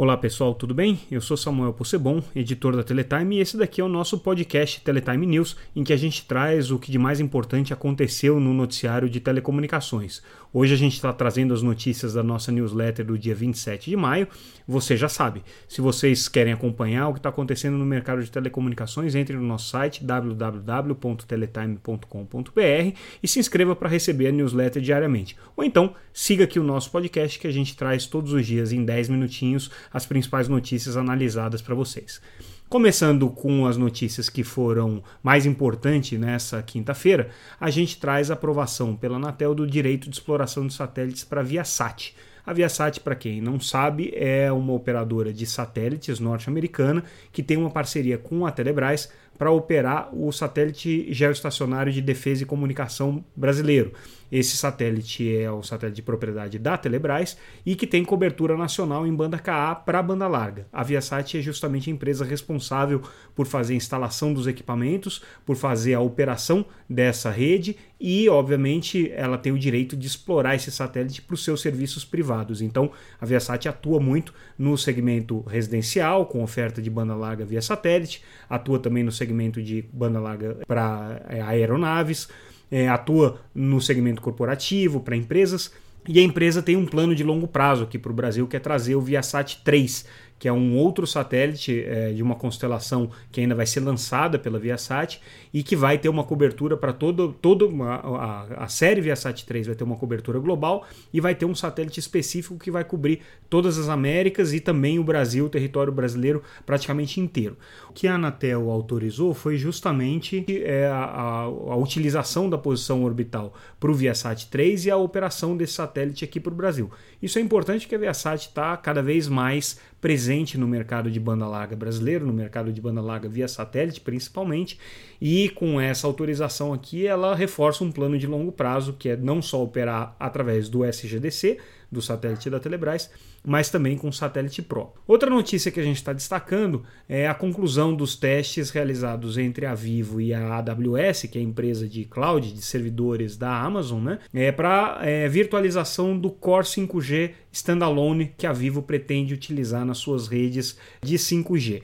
Olá pessoal, tudo bem? Eu sou Samuel Possebon, editor da Teletime, e esse daqui é o nosso podcast Teletime News, em que a gente traz o que de mais importante aconteceu no noticiário de telecomunicações. Hoje a gente está trazendo as notícias da nossa newsletter do dia 27 de maio. Você já sabe, se vocês querem acompanhar o que está acontecendo no mercado de telecomunicações, entre no nosso site www.teletime.com.br e se inscreva para receber a newsletter diariamente. Ou então, siga aqui o nosso podcast que a gente traz todos os dias em 10 minutinhos as principais notícias analisadas para vocês. Começando com as notícias que foram mais importantes nessa quinta-feira, a gente traz a aprovação pela Anatel do direito de exploração de satélites para a Viasat. A Viasat, para quem não sabe, é uma operadora de satélites norte-americana que tem uma parceria com a Telebrás para operar o satélite geoestacionário de defesa e comunicação brasileiro. Esse satélite é o satélite de propriedade da Telebrás e que tem cobertura nacional em banda KA para banda larga. A Viasat é justamente a empresa responsável por fazer a instalação dos equipamentos, por fazer a operação dessa rede e, obviamente, ela tem o direito de explorar esse satélite para os seus serviços privados. Então, a Viasat atua muito no segmento residencial, com oferta de banda larga via satélite, atua também no segmento de banda larga para é, aeronaves é, atua no segmento corporativo, para empresas, e a empresa tem um plano de longo prazo aqui para o Brasil, que é trazer o Viasat 3, que é um outro satélite é, de uma constelação que ainda vai ser lançada pela Viasat e que vai ter uma cobertura para todo, todo a, a, série Viasat 3 vai ter uma cobertura global e vai ter um satélite específico que vai cobrir todas as Américas e também o Brasil, o território brasileiro praticamente inteiro. O que a Anatel autorizou foi justamente é, a, a, a utilização da posição orbital para o Viasat 3 e a operação desse satélite aqui para o Brasil. Isso é importante porque a Viasat está cada vez mais presente no mercado de banda larga brasileiro, no mercado de banda larga via satélite principalmente, e com essa autorização aqui ela reforça um plano de longo prazo que é não só operar através do SGDC, do satélite da Telebrás, mas também com o satélite Pro. Outra notícia que a gente está destacando é a conclusão dos testes realizados entre a Vivo e a AWS, que é a empresa de cloud, de servidores da Amazon, né? é, para é, virtualização do Core 5G standalone que a Vivo pretende utilizar nas suas redes de 5G.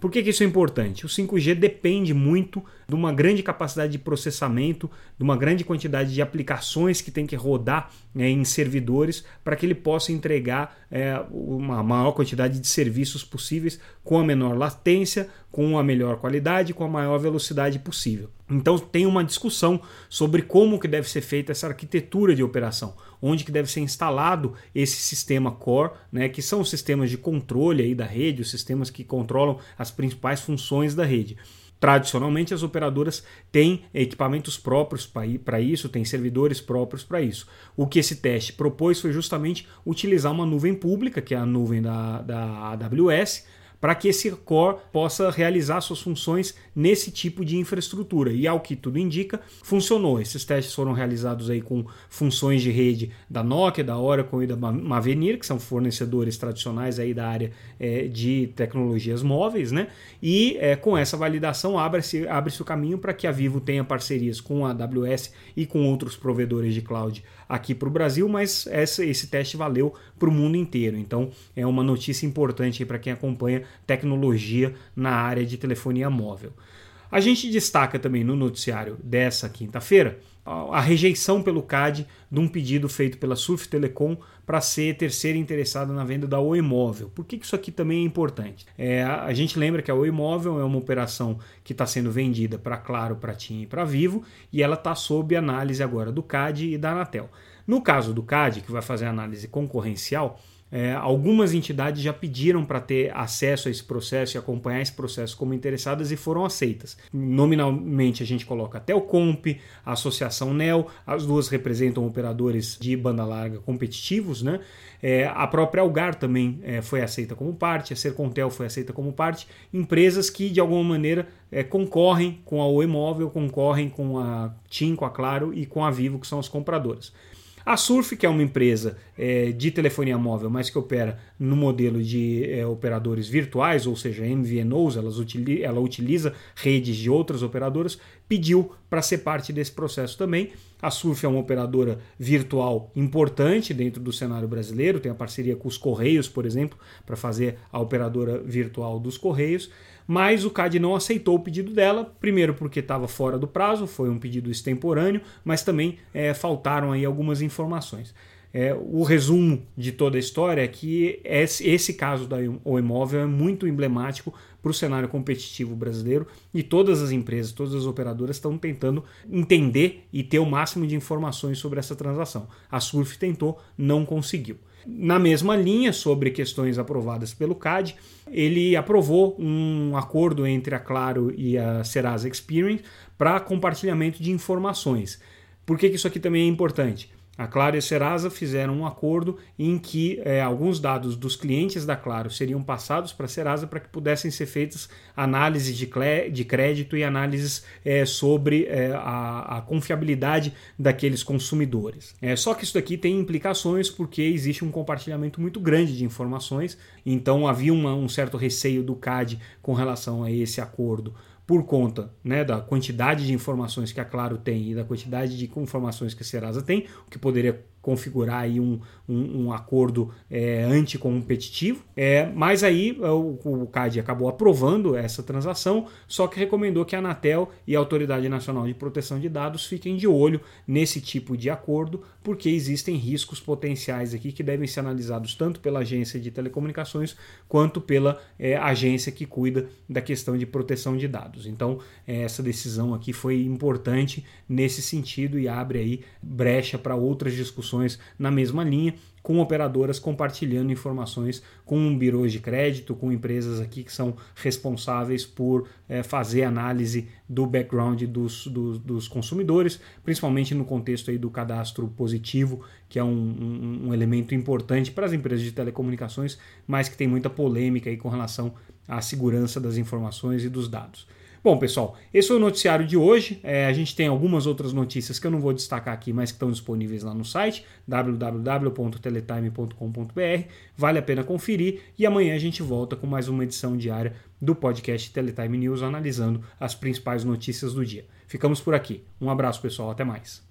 Por que, que, isso é importante? O 5G depende muito de uma grande capacidade de processamento, de uma grande quantidade de aplicações que tem que rodar né, em servidores para que ele possa entregar é, uma maior quantidade de serviços possíveis com a menor latência, com a melhor qualidade, com a maior velocidade possível. Então tem uma discussão sobre como que deve ser feita essa arquitetura de operação, onde que deve ser instalado esse sistema core, né, que são os sistemas de controle aí da rede, os sistemas que controlam as principais funções da rede. Tradicionalmente, as operadoras têm equipamentos próprios para isso, têm servidores próprios para isso. O que esse teste propôs foi justamente utilizar uma nuvem pública, que é a nuvem da, da AWS, para que esse core possa realizar suas funções nesse tipo de infraestrutura. E ao que tudo indica, funcionou. Esses testes foram realizados aí com funções de rede da Nokia, da Oracle e da Mavenir, que são fornecedores tradicionais aí da área é, de tecnologias móveis, né? E é, com essa validação abre-se abre o caminho para que a Vivo tenha parcerias com a AWS e com outros provedores de cloud aqui para o Brasil, mas essa, esse teste valeu para o mundo inteiro. Então é uma notícia importante para quem acompanha tecnologia na área de telefonia móvel. A gente destaca também no noticiário dessa quinta-feira a rejeição pelo CAD de um pedido feito pela Surf Telecom para ser terceira interessada na venda da Oi Móvel. Por que isso aqui também é importante? É, a gente lembra que a Oi Móvel é uma operação que está sendo vendida para Claro, para TIM e para Vivo e ela está sob análise agora do CAD e da Anatel. No caso do CAD, que vai fazer análise concorrencial, é, algumas entidades já pediram para ter acesso a esse processo e acompanhar esse processo como interessadas e foram aceitas. Nominalmente a gente coloca até o Comp, a Associação NEL, as duas representam operadores de banda larga competitivos, né? É, a própria Algar também é, foi aceita como parte, a Sercontel foi aceita como parte, empresas que de alguma maneira é, concorrem com a Oi Móvel, concorrem com a TIM, com a Claro e com a Vivo, que são as compradoras. A Surf, que é uma empresa é, de telefonia móvel, mas que opera no modelo de é, operadores virtuais, ou seja, MVNOs, elas ela utiliza redes de outras operadoras, pediu para ser parte desse processo também. A Surf é uma operadora virtual importante dentro do cenário brasileiro, tem a parceria com os Correios, por exemplo, para fazer a operadora virtual dos Correios, mas o CAD não aceitou o pedido dela, primeiro porque estava fora do prazo, foi um pedido extemporâneo, mas também é, faltaram aí algumas informações. É, o resumo de toda a história é que esse, caso da o imóvel é muito emblemático para o cenário competitivo brasileiro e todas as empresas, todas as operadoras estão tentando entender e ter o máximo de informações sobre essa transação. A Surf tentou, não conseguiu. Na mesma linha, sobre questões aprovadas pelo CAD, ele aprovou um acordo entre a Claro e a Serasa Experience para compartilhamento de informações. Por que, que isso aqui também é importante? A Claro e a Serasa fizeram um acordo em que é, alguns dados dos clientes da Claro seriam passados para a Serasa para que pudessem ser feitas análises de, de crédito e análises é, sobre é, a, a, confiabilidade daqueles consumidores. É, só que isso daqui tem implicações porque existe um compartilhamento muito grande de informações, então havia uma, um certo receio do CAD com relação a esse acordo por conta né, da quantidade de informações que a Claro tem e da quantidade de informações que a Serasa tem, o que poderia configurar aí um, um, um acordo é, anticompetitivo. É, mas aí é, o, o CAD acabou aprovando essa transação, só que recomendou que a Anatel e a Autoridade Nacional de Proteção de Dados fiquem de olho nesse tipo de acordo, porque existem riscos potenciais aqui que devem ser analisados tanto pela agência de telecomunicações quanto pela é, agência que cuida da questão de proteção de dados. Então, é, essa decisão aqui foi importante nesse sentido e abre aí brecha para outras discussões discussões na mesma linha, com operadoras compartilhando informações com birôs de crédito, com empresas aqui que são responsáveis por é, fazer análise do background dos, dos, dos, consumidores, principalmente no contexto aí do cadastro positivo, que é um, um, um elemento importante para as empresas de telecomunicações, mas que tem muita polêmica aí com relação à segurança das informações e dos dados. Bom, pessoal, esse foi o noticiário de hoje. É, a gente tem algumas outras notícias que eu não vou destacar aqui, mas que estão disponíveis lá no site www.teletime.com.br. Vale a pena conferir e amanhã a gente volta com mais uma edição diária do podcast Teletime News analisando as principais notícias do dia. Ficamos por aqui. Um abraço, pessoal. Até mais.